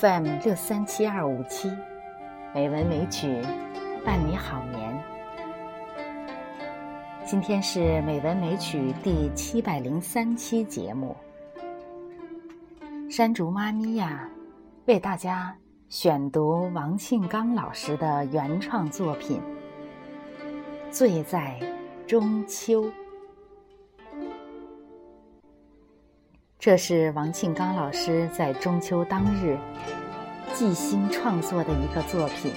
FM 六三七二五七，美文美曲，伴你好眠。今天是美文美曲第七百零三期节目，山竹妈咪呀，为大家选读王庆刚老师的原创作品《醉在中秋》。这是王庆刚老师在中秋当日即兴创作的一个作品。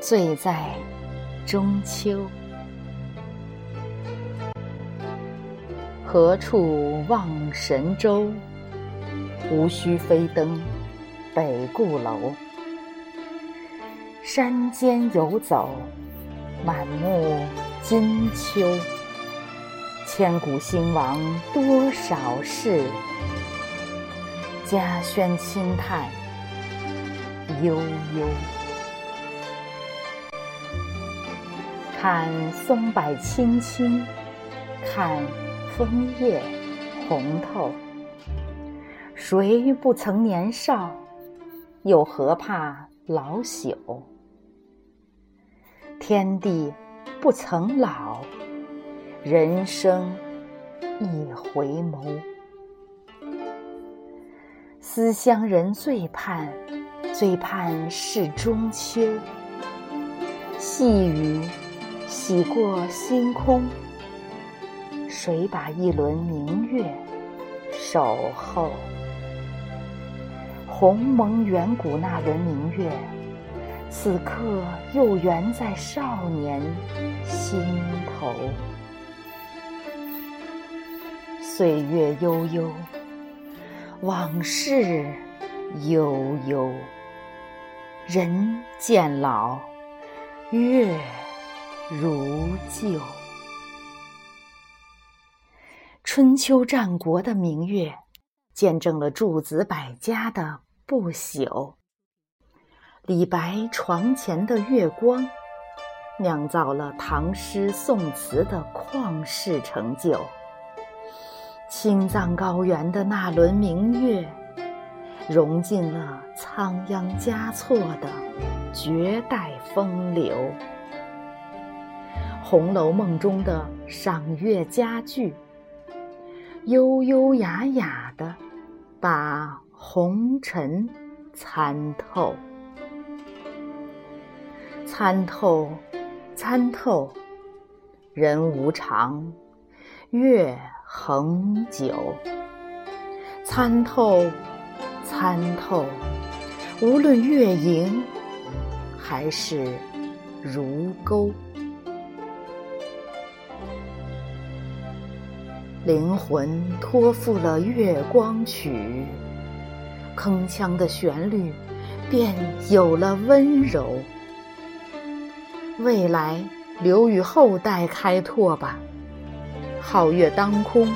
醉在中秋，何处望神州？无需飞登北固楼，山间游走，满目。金秋，千古兴亡多少事？家轩轻叹悠悠。看松柏青青，看枫叶红透。谁不曾年少？又何怕老朽？天地。不曾老，人生一回眸。思乡人最盼，最盼是中秋。细雨洗过星空，谁把一轮明月守候？鸿蒙远古那轮明月。此刻又圆在少年心头。岁月悠悠，往事悠悠。人渐老，月如旧。春秋战国的明月，见证了诸子百家的不朽。李白床前的月光，酿造了唐诗宋词的旷世成就。青藏高原的那轮明月，融进了仓央嘉措的绝代风流。《红楼梦》中的赏月佳句，优优雅雅的把红尘参透。参透，参透，人无常，月恒久。参透，参透，无论月盈还是如钩。灵魂托付了月光曲，铿锵的旋律便有了温柔。未来留与后代开拓吧。皓月当空，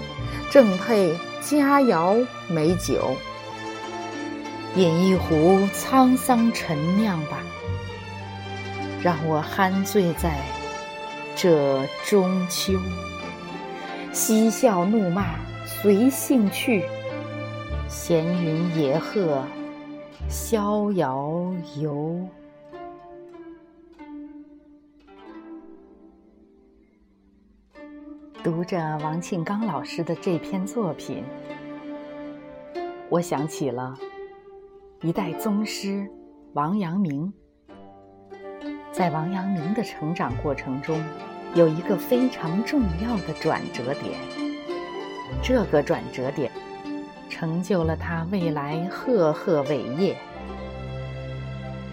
正配佳肴美酒。饮一壶沧桑陈酿吧，让我酣醉在这中秋。嬉笑怒骂随性去，闲云野鹤逍遥游。读着王庆刚老师的这篇作品，我想起了一代宗师王阳明。在王阳明的成长过程中，有一个非常重要的转折点，这个转折点成就了他未来赫赫伟业。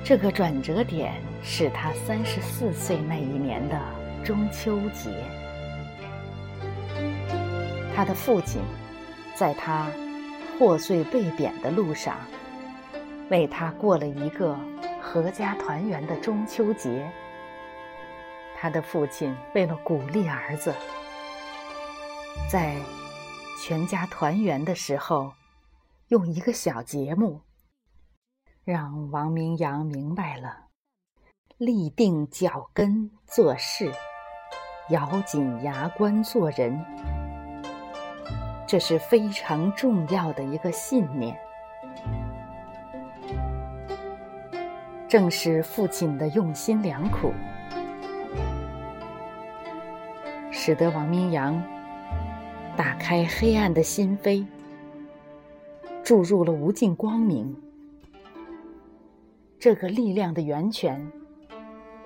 这个转折点是他三十四岁那一年的中秋节。他的父亲，在他获罪被贬的路上，为他过了一个阖家团圆的中秋节。他的父亲为了鼓励儿子，在全家团圆的时候，用一个小节目，让王明阳明白了立定脚跟做事，咬紧牙关做人，这是非常重要的一个信念。正是父亲的用心良苦，使得王明阳打开黑暗的心扉，注入了无尽光明。这个力量的源泉，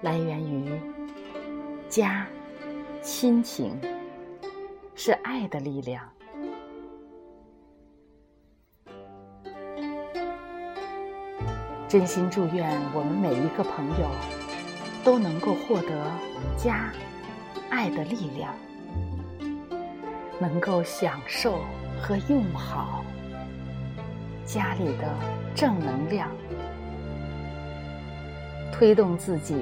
来源于家、亲情，是爱的力量。真心祝愿我们每一个朋友都能够获得家爱的力量，能够享受和用好家里的正能量，推动自己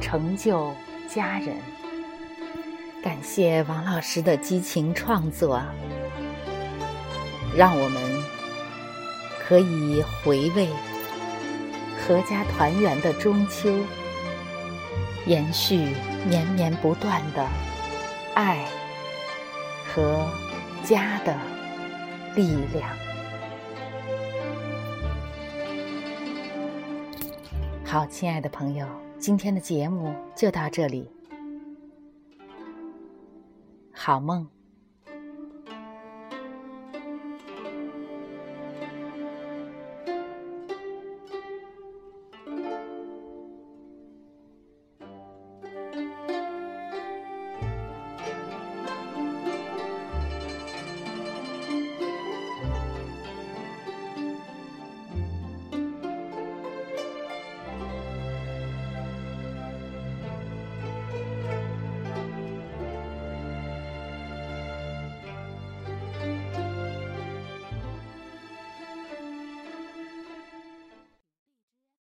成就家人。感谢王老师的激情创作，让我们。可以回味阖家团圆的中秋，延续绵绵不断的爱和家的力量。好，亲爱的朋友，今天的节目就到这里，好梦。